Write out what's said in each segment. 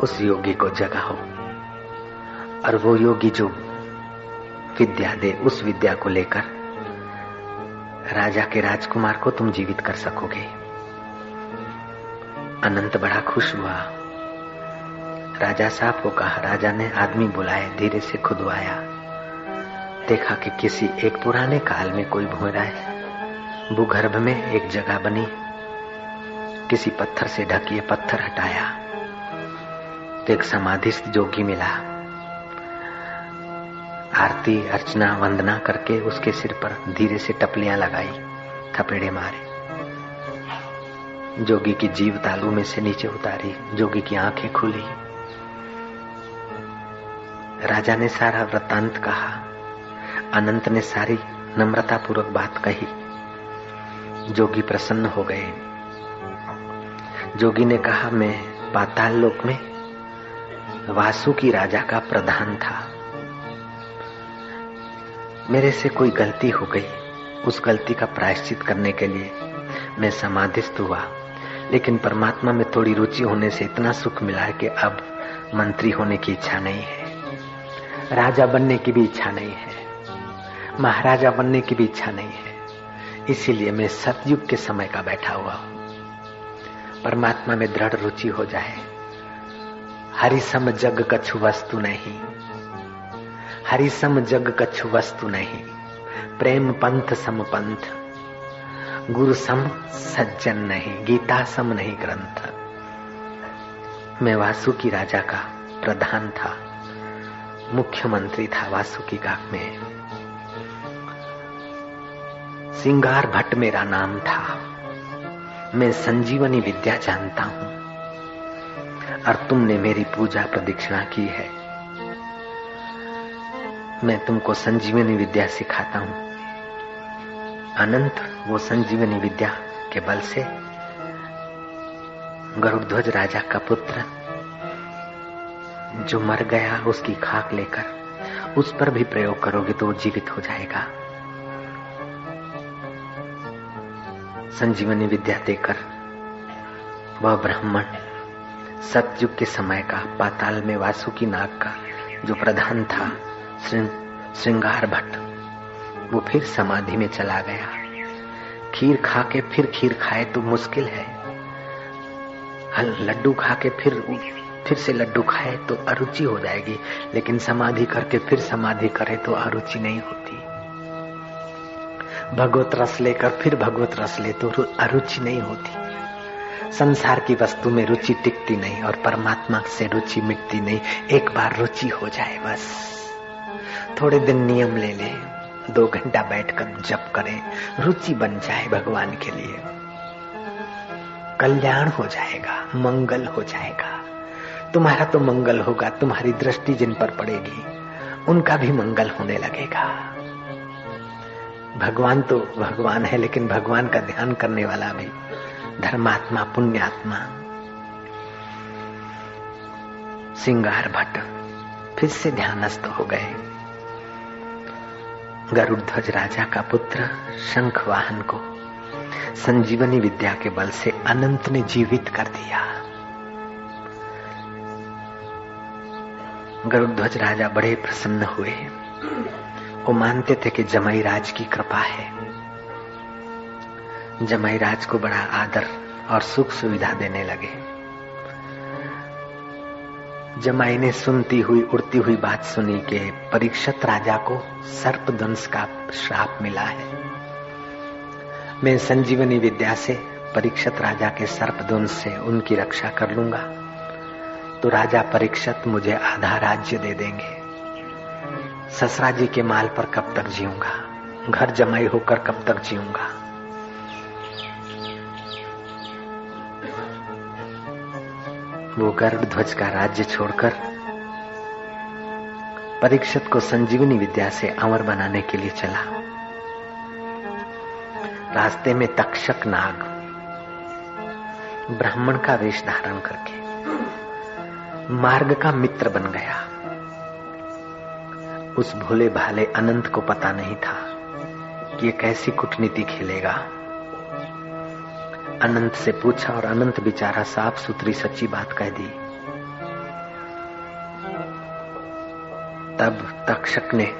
उस योगी को जगाओ। और वो योगी जो विद्या दे, उस विद्या को लेकर राजा के राजकुमार को तुम जीवित कर सकोगे। अनंत बड़ा खुश हुआ। राजा साहब को कहा, राजा ने आदमी बुलाए, धीरे से खुद आया। देखा कि किसी एक पुराने काल में कोई भूरा है। भूगर्भ में एक जगह बनी। किसी पत्थर से ढकी पत्थर हटाया। तो एक समाधिस्थ जोगी मिला। आरती, अर्चना, वंदना करके उसके सिर पर धीरे से टपलियाँ लगाई, थपेड़े मारे। जोगी की जीव तालू में से नीचे उतारी, जोगी की आँखें खुली। राजा ने सारा वृतांत कहा। अनंत ने सारी नम्रता पूर्वक बात कही। जोगी प्रसन्न हो गए। जोगी ने कहा, मैं पाताल लोक में वासु की राजा का प्रधान था। मेरे से कोई गलती हो गई, उस गलती का प्रायश्चित करने के लिए मैं समाधिस्थ हुआ। लेकिन परमात्मा में थोड़ी रुचि होने से इतना सुख मिला है कि अब मंत्री होने की इच्छा नहीं है। राजा बनने की भी इच्छा नहीं है। महाराजा बनने की भी इच्छा नहीं है। इसीलिए मैं सतयुग के समय का बैठा हुआ हूँ। परमात्मा में दृढ़ रुचि हो जाए हरि सम जग कछु वस्तु नहीं। हरि सम जग कछु वस्तु नहीं। प्रेम पंथ सम पंथ। गुरु सम सज्जन नहीं। गीता सम नहीं ग्रंथ। मैं वासुकी राजा का प्रधान था। मुख्यमंत्री था वासुकी का में। सिंगार भट्ट मेरा नाम था। मैं संजीवनी विद्या जानता हूँ। और तुमने मेरी पूजा प्रदीक्षिणा की है। मैं तुमको संजीवनी विद्या सिखाता हूँ। अनंत वो संजीवनी विद्या के बल से गरुड़ध्वज राजा का पुत्र जो मर गया, उसकी खाक लेकर उस पर भी प्रयोग करोगे तो जीवित हो जाएगा। संजीवनी विद्या देकर वह ब्राह्मण सतयुग के समय का, पाताल में वासुकी नाग का जो प्रधान था श्रृंगार भट्ट, वो फिर समाधि में चला गया। खीर खा के फिर खीर खाए तो मुश्किल है। लड्डू खा के फिर फिर से लड्डू खाए तो अरुचि हो जाएगी, लेकिन समाधि करके फिर समाधि करे तो अरुचि नहीं होती। भगवत रस लेकर फिर भगवत रस ले तो अरुचि नहीं होती। संसार की वस्तु में रुचि टिकती नहीं और परमात्मा से रुचि मिटती नहीं। एक बार रुचि हो जाए बस। थोड़े दिन नियम ले ले। दो घंटा बैठकर जप करें। रुचि बन जाए भगवान के लिए। कल्याण हो जाएगा, मंगल हो जाएगा। तुम्हारा तो मंगल होगा, तुम्हारी दृष्टि जिन पर पड़ेगी, उनका भी मंगल होने लगेगा। भगवान तो भगवान है, लेकिन भगवान का ध्यान करने वाला भी धर्मात्मा, पुण्यात्मा। सिंगार भट्ट फिर से ध्यानस्थ हो गए। गरुड़ध्वज राजा का पुत्र शंख वाहन को संजीवनी विद्या के बल से अनंत ने जीवित कर दिया। गरुध्वज राजा बड़े प्रसन्न हुए। वो मानते थे कि जमाई राज की कृपा है। जमाई राज को बड़ा आदर और सुख सुविधा देने लगे। जमाई ने सुनती हुई, उड़ती हुई बात सुनी के परीक्षित राजा को सर्प दंश का श्राप मिला है। मैं संजीवनी विद्या से परीक्षित राजा के सर्प दंश से उनकी रक्षा कर लूँगा। तो राजा परीक्षित मुझे आधा राज्य दे देंगे। ससरा जी के माल पर कब तक जीऊँगा? घर जमाई होकर कब तक जीऊँगा? वो गर्भ ध्वज का राज्य छोड़कर परीक्षित को संजीवनी विद्या से अमर बनाने के लिए चला। रास्ते में तक्षक नाग, ब्राह्मण का वेश धारण करके मार्ग का मित्र बन गया। उस भोले भाले अनंत को पता नहीं था कि ये कैसी कूटनीति खेलेगा। अनंत से पूछा और अनंत बेचारा साफ़ सुथरी सच्ची बात कह दी। तब तक्षक ने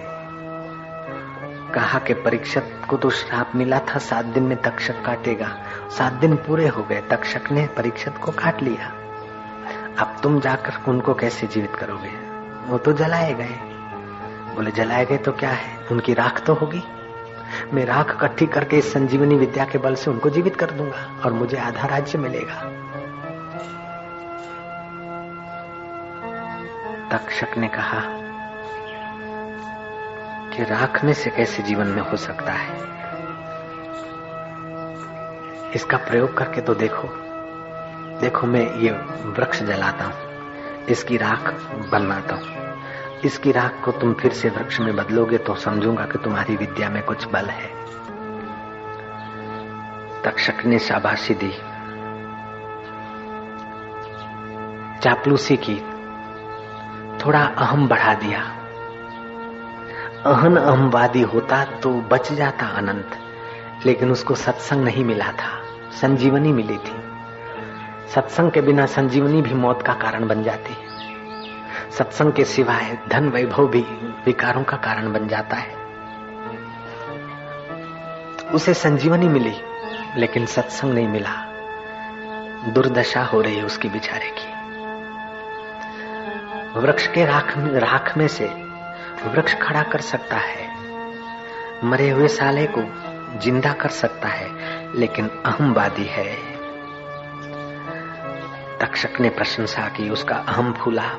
कहा कि परीक्षक को तो श्राप मिला था, सात दिन में तक्षक काटेगा। सात दिन पूरे हो गए, तक्षक ने परीक्षक को काट लिया। अब तुम जाकर उनको कैसे जीवित करोगे? वो तो जलाए गए। बोले, जलाए गए तो क्या है? उनकी राख तो होगी। मैं राख इकट्ठी करके इस संजीवनी विद्या के बल से उनको जीवित कर दूँगा और मुझे आधा राज्य मिलेगा। तक्षक ने कहा कि राख में से कैसे जीवन में हो सकता है? इसका प्रयोग करके तो देखो। देखो, मैं ये वृक्ष जलाता हूँ। इसकी राख बनाता हूँ। इसकी राख को तुम फिर से वृक्ष में बदलोगे तो समझूँगा कि तुम्हारी विद्या में कुछ बल है। तक्षक ने शाबाशी दी। चापलूसी की, थोड़ा अहम बढ़ा दिया। अहन अहमवादी होता तो बच जाता अनंत, लेकिन उसको सत्संग नहीं मिला था, संजीवनी मिली थी। सत्संग के बिना संजीवनी भी मौत का कारण बन जाती। है सत्संग के सिवाय धन वैभव भी विकारों का कारण बन जाता है। उसे संजीवनी मिली, लेकिन सत्संग नहीं मिला। दुर्दशा हो रही है उसकी बिचारे की। वृक्ष के राख में राख में से वृक्ष खड़ा कर सकता है। मरे हुए साले को ज़िंदा कर सकता है, लेकिन अहमवादी है। तक्षक ने प्रशंसा की, उसका अहम फूला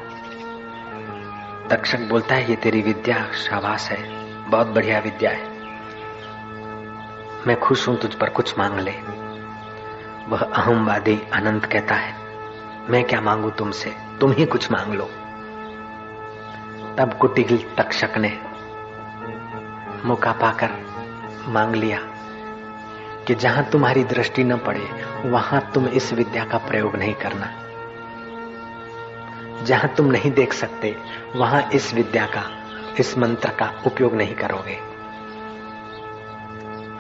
तक्षक बोलता है, ये तेरी विद्या शाबाश है। बहुत बढ़िया विद्या है। मैं खुश हूँ तुझ पर कुछ मांग ले। वह अहमवादी अनंत कहता है, मैं क्या मांगू तुमसे? तुम ही कुछ मांग लो। तब कुटिल तक्षक ने मौका पाकर मांग लिया कि जहाँ तुम्हारी दृष्टि न पड़े, वहाँ तुम इस विद्या का प्रयोग नहीं करना। जहाँ तुम नहीं देख सकते, वहाँ इस विद्या का, इस मंत्र का उपयोग नहीं करोगे।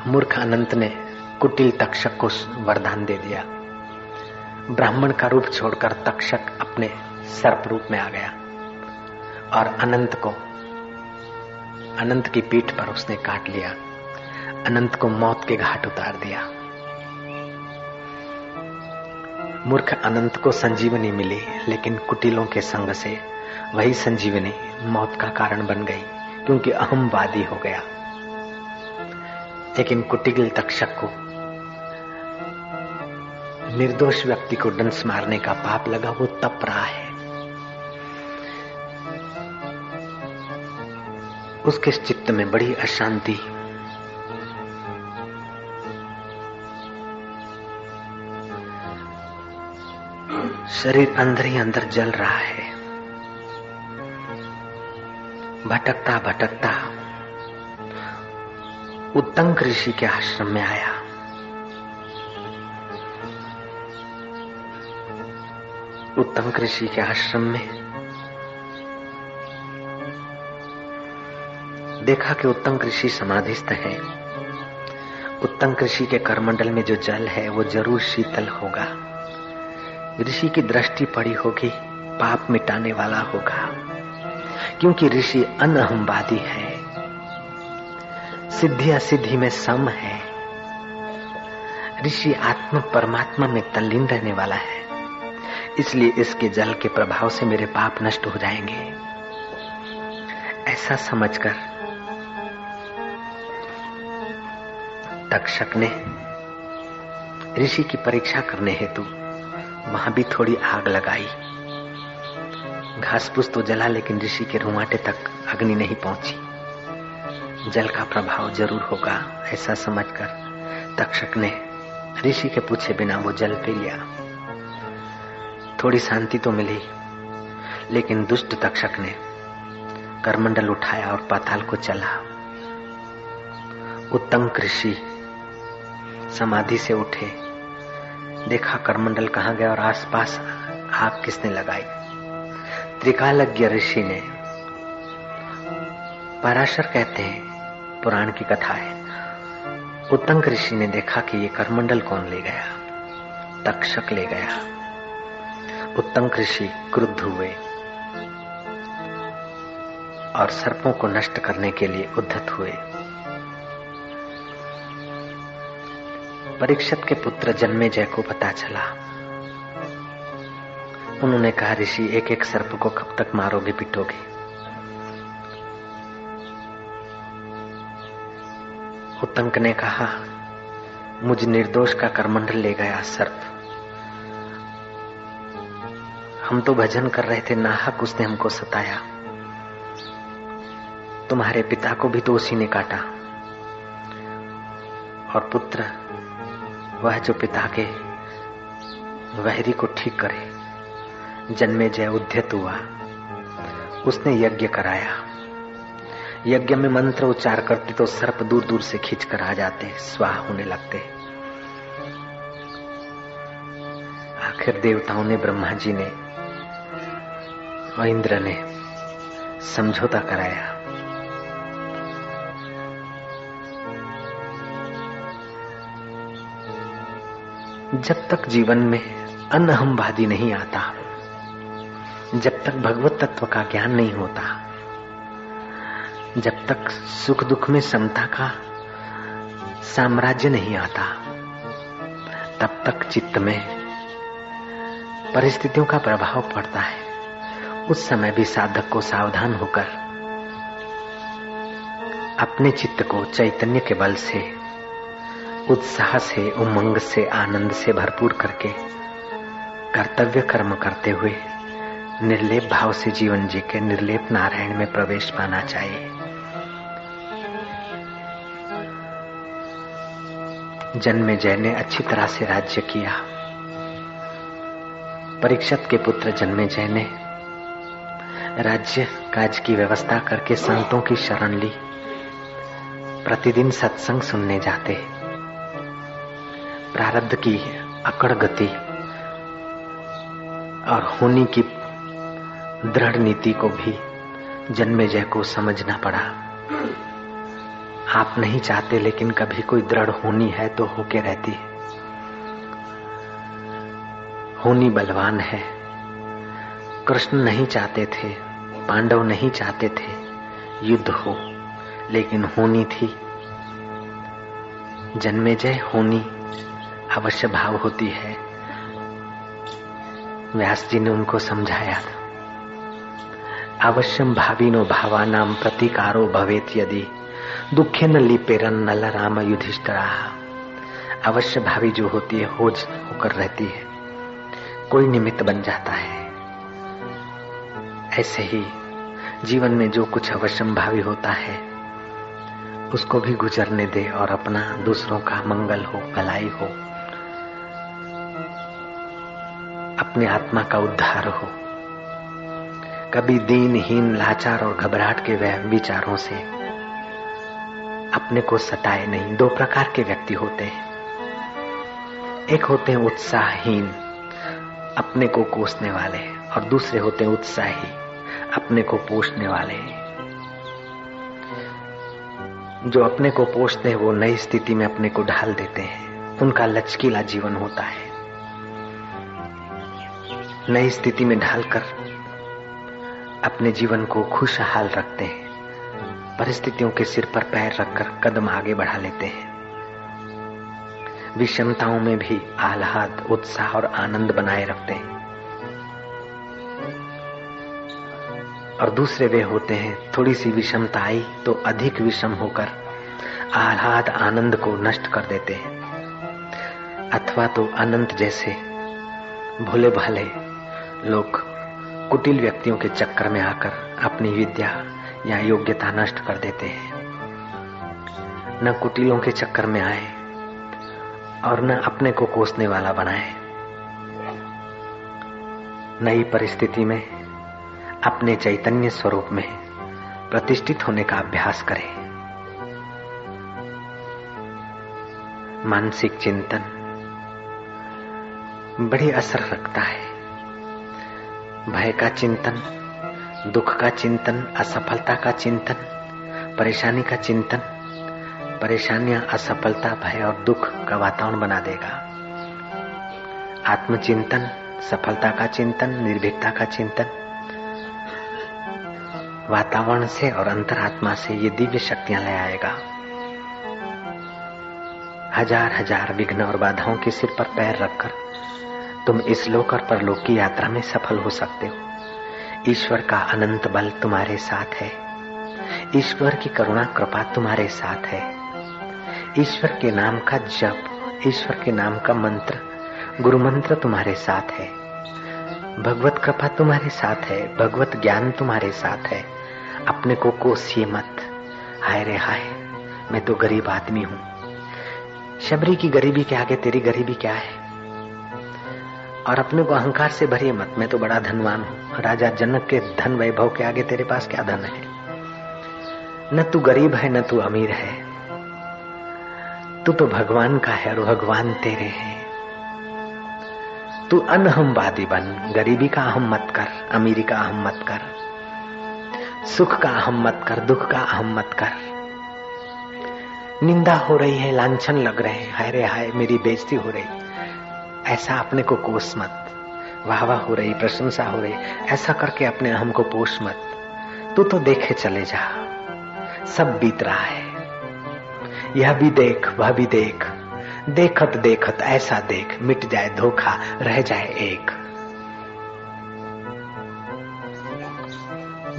मूर्ख अनंत ने कुटिल तक्षक को वरदान दे दिया। ब्राह्मण का रूप छोड़कर तक्षक अपने सर्प रूप में आ गया और अनंत को, अनंत की पीठ पर उसने काट लिया। अनंत को मौत के घाट उतार दिया। मूर्ख अनंत को संजीवनी मिली, लेकिन कुटिलों के संग से वही संजीवनी मौत का कारण बन गई, क्योंकि अहमवादी हो गया। लेकिन कुटिल तक्षक को, निर्दोष व्यक्ति को डंस मारने का पाप लगा, वो तप रहा है। उसके चित्त में बड़ी अशांति शरीर अंदर ही अंदर जल रहा है। भटकता भटकता उत्तम ऋषि के आश्रम में आया। उत्तम ऋषि के आश्रम में देखा कि उत्तम कृषि समाधिस्थ है। उत्तम कृषि के करमंडल में जो जल है, वो ज़रूर शीतल होगा। ऋषि की दृष्टि पड़ी होगी, पाप मिटाने वाला होगा। क्योंकि ऋषि अनहमवादी है। सिद्धि असिद्धि में सम है। ऋषि आत्म परमात्मा में तल्लीन रहने वाला है। इसलिए इसके जल के प्रभाव से मेरे पाप नष्ट हो जाएँगे। ऐसा समझकर तक्षक ने ऋषि की परीक्षा करने हेतु वहाँ भी थोड़ी आग लगाई। घास फूस तो जला, लेकिन ऋषि के रुमाटे तक अग्नि नहीं पहुँची। जल का प्रभाव ज़रूर होगा, ऐसा समझकर तक्षक ने ऋषि के पूछे बिना वो जल पी लिया। थोड़ी शांति तो मिली, लेकिन दुष्ट तक्षक ने करमंडल उठाया और पाताल को चला। उत्तम कृषि समाधि से उठे। देखा करमंडल कहाँ गया और आसपास आग किसने लगाई? त्रिकालज्ञ ऋषि ने। पराशर कहते हैं, पुराण की कथा है। उत्तंक ऋषि ने देखा कि ये करमंडल कौन ले गया? तक्षक ले गया। उत्तंक ऋषि क्रुद्ध हुए और सर्पों को नष्ट करने के लिए उद्धत हुए। परीक्षित के पुत्र जन्मे जय को पता चला। उन्होंने कहा, ऋषि एक एक सर्प को कब तक मारोगे, पिटोगे? उत्तंक ने कहा, मुझ निर्दोष का करमंडल ले गया, सर्प। हम तो भजन कर रहे थे, नाहक उसने हमको सताया। तुम्हारे पिता को भी तो उसी ने काटा। और पुत्र वह जो पिता के वहरी को ठीक करे, जन्मे जय उद्यत हुआ, उसने यज्ञ कराया। यज्ञ में मंत्र उच्चार करते तो सर्प दूर दूर से खींच कर आ जाते, स्वाह होने लगते। आखिर देवताओं ने, ब्रह्मा जी ने और इंद्र ने समझौता कराया। जब तक जीवन में अनहमवादी नहीं आता, जब तक भगवत तत्व का ज्ञान नहीं होता, जब तक सुख दुख में समता का साम्राज्य नहीं आता, तब तक चित्त में परिस्थितियों का प्रभाव पड़ता है। उस समय भी साधक को सावधान होकर अपने चित्त को चैतन्य के बल से उत्साह से, उमंग से, आनंद से भरपूर करके, कर्तव्य कर्म करते हुए, निर्लेप भाव से जीवन जी के निर्लेप नारायण में प्रवेश पाना चाहिए। जन्मे जय ने अच्छी तरह से राज्य किया। परीक्षत के पुत्र जन्मे जय ने राज्य काज की व्यवस्था करके संतों की शरण ली। प्रतिदिन सत्संग सुनने जाते। प्रारब्ध की अकड़ गति और होनी की दृढ़ नीति को भी जन्मे जय को समझना पड़ा। आप नहीं चाहते, लेकिन कभी कोई दृढ़ होनी है तो होके रहती है। होनी बलवान है। कृष्ण नहीं चाहते थे, पांडव नहीं चाहते थे युद्ध हो, लेकिन होनी थी। जन्मे जय होनी। अवश्य भाव होती है। व्यास जी ने उनको समझाया था। अवश्यम भाविनो भावानाम प्रतिकारो भवेत यदि दुखे न लिपेरन नल राम युधिष्ठरा। अवश्य भावी जो होती है, हो होकर रहती है। कोई निमित्त बन जाता है। ऐसे ही जीवन में जो कुछ अवश्यम भावी होता है, उसको भी गुजरने दे और अपना दूसरों का मंगल हो, भलाई हो। अपने आत्मा का उद्धार हो। कभी दीनहीन लाचार और घबराहट के वह विचारों से अपने को सताए नहीं। दो प्रकार के व्यक्ति होते हैं। एक होते हैं उत्साहहीन, अपने को कोसने वाले, और दूसरे होते हैं उत्साही, अपने को पोषने वाले। जो अपने को पोषते हैं, वो नई स्थिति में अपने को ढाल देते हैं। उनका लचकीला जीवन होता है। नई स्थिति में ढालकर अपने जीवन को खुशहाल रखते हैं। परिस्थितियों के सिर पर पैर रखकर कदम आगे बढ़ा लेते हैं। विषमताओं में भी आह्लाद, उत्साह और आनंद बनाए रखते हैं। और दूसरे वे होते हैं थोड़ी सी विषमता आई तो अधिक विषम होकर आह्लाद, आनंद को नष्ट कर देते हैं। अथवा तो अनंत जैसे भोले भाले लोग कुटिल व्यक्तियों के चक्कर में आकर अपनी विद्या या योग्यता नष्ट कर देते हैं। न कुटिलों के चक्कर में आए और न अपने को कोसने वाला बनाए। नई परिस्थिति में अपने चैतन्य स्वरूप में प्रतिष्ठित होने का अभ्यास करें। मानसिक चिंतन बड़ी असर रखता है। भय का चिंतन, दुख का चिंतन, असफलता का चिंतन, परेशानी का चिंतन, परेशानियाँ, असफलता, भय और दुख का वातावरण बना देगा। आत्मचिंतन, सफलता का चिंतन, निर्भीकता का चिंतन, वातावरण से और अंतरात्मा से ये दिव्य शक्तियाँ ले आएगा। हज़ार हज़ार विघ्न और बाधाओं के सिर पर पैर रखकर तुम इस लोक और परलोक की यात्रा में सफल हो सकते हो। ईश्वर का अनंत बल तुम्हारे साथ है। ईश्वर की करुणा कृपा तुम्हारे साथ है। ईश्वर के नाम का जप, ईश्वर के नाम का मंत्र गुरु मंत्र तुम्हारे साथ है। भगवत कृपा तुम्हारे साथ है, भगवत ज्ञान तुम्हारे साथ है। अपने को कोसिए मत। हाय रे हाय, मैं तो गरीब आदमी हूँ। शबरी की गरीबी के आगे तेरी गरीबी क्या है? और अपने को अहंकार से भरिए मत। मैं तो बड़ा धनवान हूँ। राजा जनक के धन वैभव के आगे तेरे पास क्या धन है? न तू गरीब है, न तू अमीर है। तू तो भगवान का है और भगवान तेरे है। तू अनहमवादी बन। गरीबी का अहम मत कर, अमीरी का अहम मत कर, सुख का अहम मत कर, दुख का अहम मत कर। निंदा हो रही है, लांछन लग रहे हैं। हाय रे हाय, मेरी बेइज्जती हो रही। ऐसा अपने को कोस मत। वाह वाह, हो रही, प्रशंसा हो रही, ऐसा करके अपने अहम को पोष मत। तू तो देखे चले जा। सब बीत रहा है। यह भी देख, वह भी देख। देखत देखत, ऐसा देख। मिट जाए धोखा, रह जाए एक।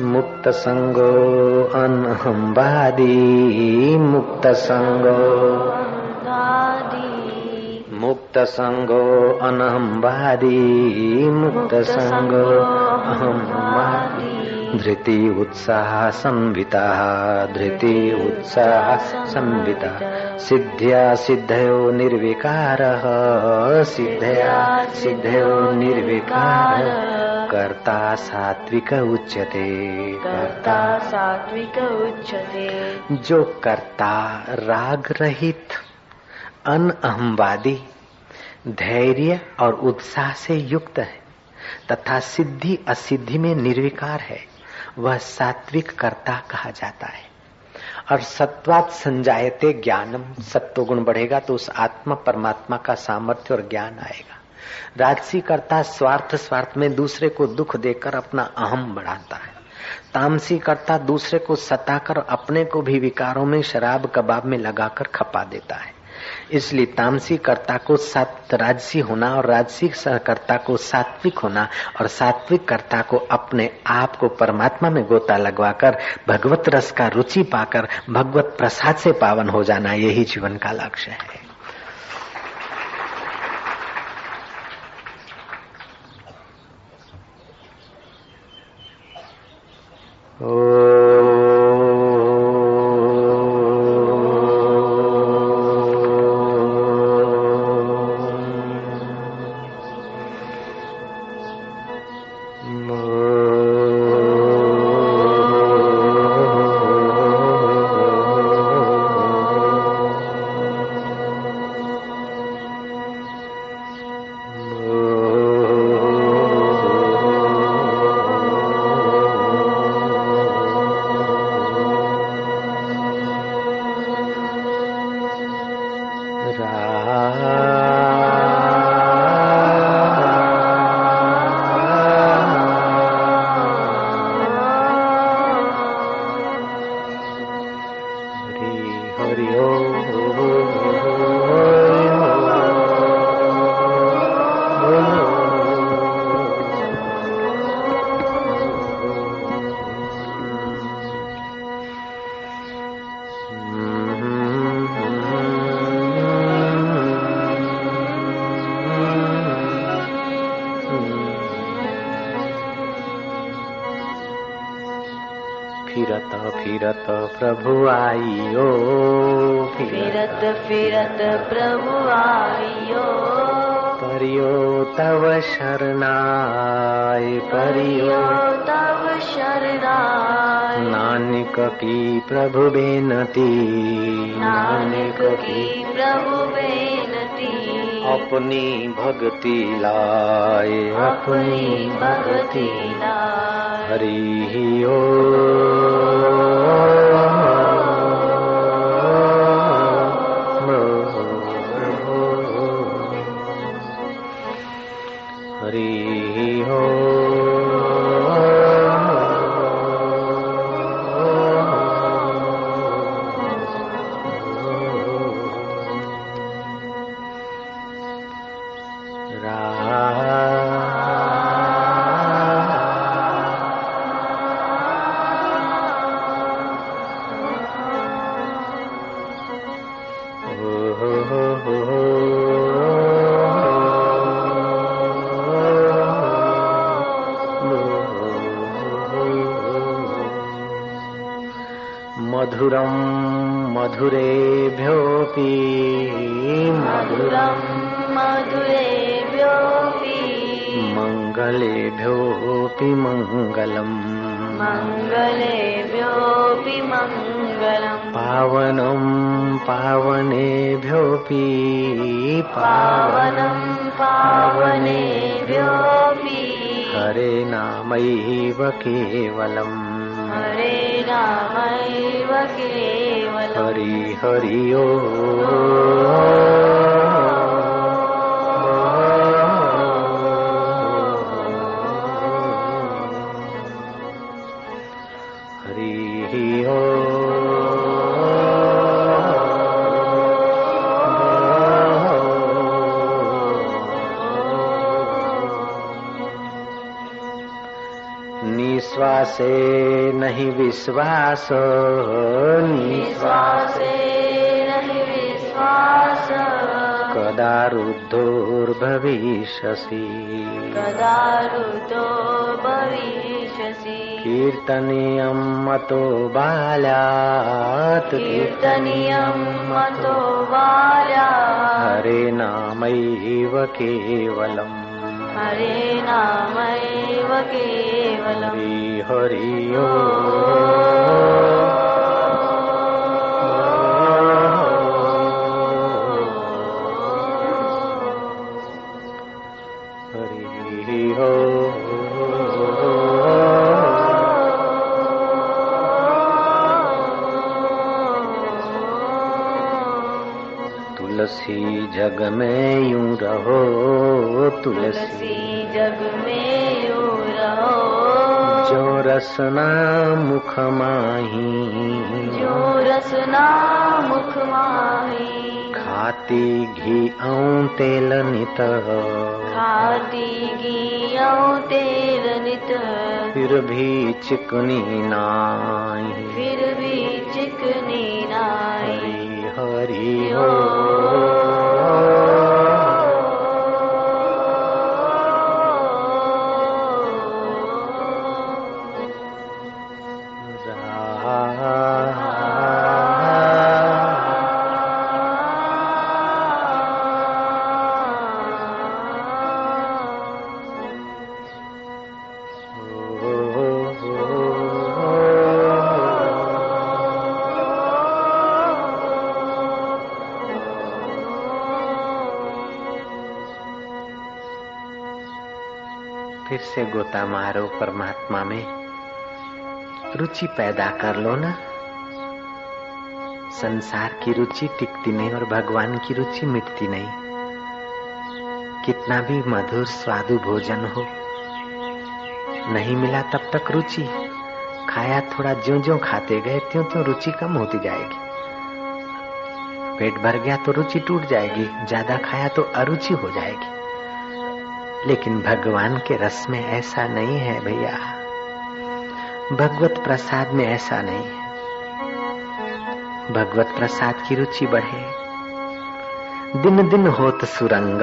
मुक्त संगो अनहम्बादी, मुक्त संगो। मुक्त संगो अनहम्बादी मुक्त संगो अहम्बादी। धृति उत्साह संविता धृति उत्साह संविता। सिद्ध्या सिद्धयो निर्विकार सिद्धया सिद्धयो निर्विकार। कर्ता सात्विक उच्यते। कर्ता सात्विक उच्यते। जो कर्ता राग रहित अनअहमवादी धैर्य और उत्साह से युक्त है, तथा सिद्धि असिद्धि में निर्विकार है, वह सात्विक कर्ता कहा जाता है। और सत्वात संजायते ज्ञानम, सत्व गुण बढ़ेगा तो उस आत्मा परमात्मा का सामर्थ्य और ज्ञान आएगा। राजसी कर्ता स्वार्थ स्वार्थ में दूसरे को दुख देकर अपना अहम बढ़ाता है। तामसी कर्ता दूसरे को सताकर अपने को भी विकारों में शराब कबाब में लगाकर खपा देता है। इसलिए तामसी कर्ता को सत राजसी होना और राजसी कर्ता को सात्विक होना और सात्विक कर्ता को अपने आप को परमात्मा में गोता लगवाकर भगवत रस का रुचि पाकर भगवत प्रसाद से पावन हो जाना, यही जीवन का लक्ष्य है। फिरत फिरत प्रभु आइयो फिरत फिरत प्रभु आइयो। परियो तव शरणाय परियो तव शरणाय। नानक की प्रभु बेनती। नानक की प्रभु बेनती। अपनी भक्ति लाए। अपनी भक्ति लाए। हरि ओ। मधुरं मधुरेभ्योऽपि मधुरं मधुरेभ्योऽपि मङ्गलेभ्योऽपि मङ्गलम् मङ्गलेभ्योऽपि मङ्गलम् पावनं पावनेभ्योऽपि पावनं पावनेभ्योऽपि हरे नामैव केवलम् हरे नामैव केवलम्। हरि हरि ओ। हरि ओ। निश्वासे नहीं विश्वास निश्वास नहि विश्वास कदा रुद्धोर्भविष्यसि कदा ऋतो भविष्यसि कीर्तनीयं मतो बाल्यात् कीर्तनीयं मतो बाल्या हरे नामैव केवलम्। हरे नामैव केवलम्। हरि हरि ओ तुलसी जग में यूँ रहो तुलसी जग में यो रहो। जो रसना मुख माही। जो रसना मुख माही। खाती घी ऐं तेल नित। खाती गियऊं तेल नित। फिर भी चिकनी नाही से गोता मारो परमात्मा में। रुचि पैदा कर लो ना। संसार की रुचि टिकती नहीं और भगवान की रुचि मिटती नहीं। कितना भी मधुर स्वादु भोजन हो, नहीं मिला तब तक रुचि। खाया थोड़ा ज्यो ज्यो खाते गए त्यों त्यों रुचि कम होती जाएगी। पेट भर गया तो रुचि टूट जाएगी, ज़्यादा खाया तो अरुचि हो जाएगी। लेकिन भगवान के रस में ऐसा नहीं है भैया। भगवत प्रसाद में ऐसा नहीं है। भगवत प्रसाद की रुचि बढ़े। दिन दिन होत सुरंग।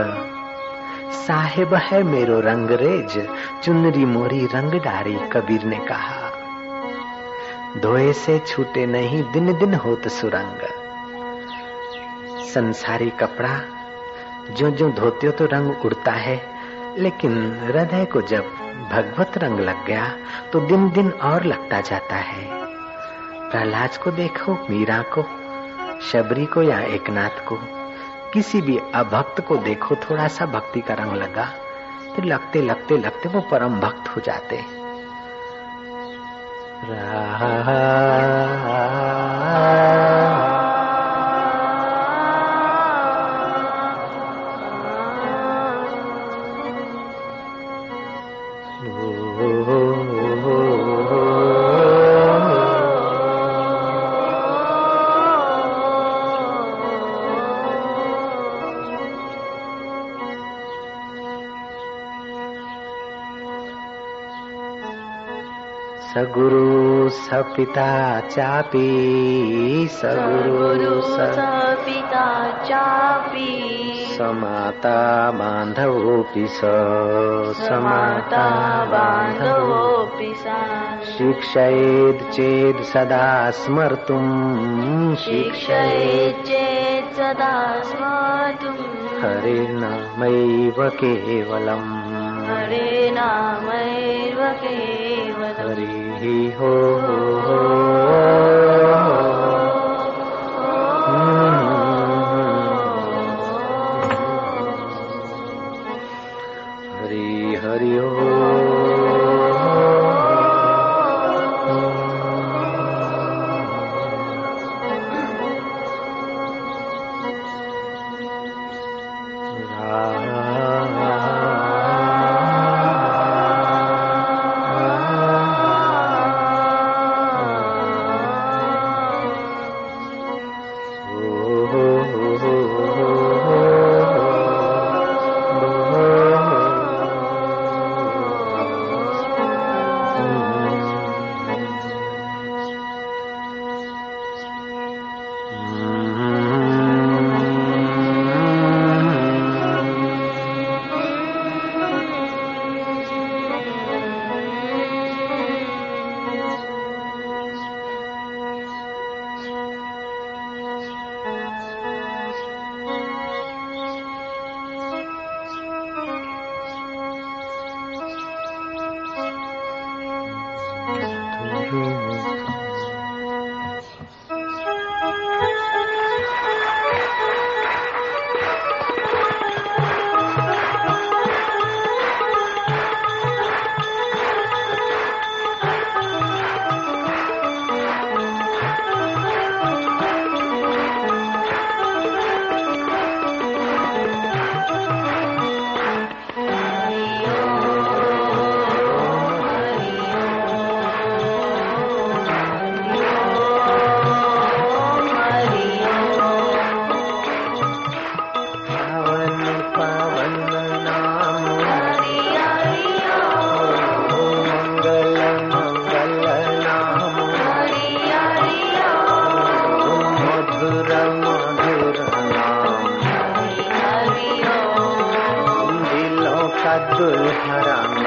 साहेब है मेरो रंग रेज। चुनरी मोरी रंग डारी, कबीर ने कहा। धोए से छूटे नहीं, दिन दिन होत सुरंग। संसारी कपड़ा जो जो धोते हो तो रंग उड़ता है। लेकिन हृदय को जब भगवत रंग लग गया तो दिन दिन और लगता जाता है। प्रहलाद को देखो, मीरा को, शबरी को या एकनाथ को। किसी भी अभक्त को देखो थोड़ा सा भक्ति का रंग लगा तो लगते लगते लगते वो परम भक्त हो जाते। सगुरु सपिता चापी सगुरु गुरु स स पिता चापि। समाता बान्धवोऽपि स समाता बान्धवोऽपि सा। शिक्षयेद् चेत् सदा स्मर्तुम्। शिक्षयेत् चेत् सदा स्मर्तुम्। हरे नामैव केवलम्। हरे नामैव केवलम्। हरिः हो हरि हरि पावन दिलों का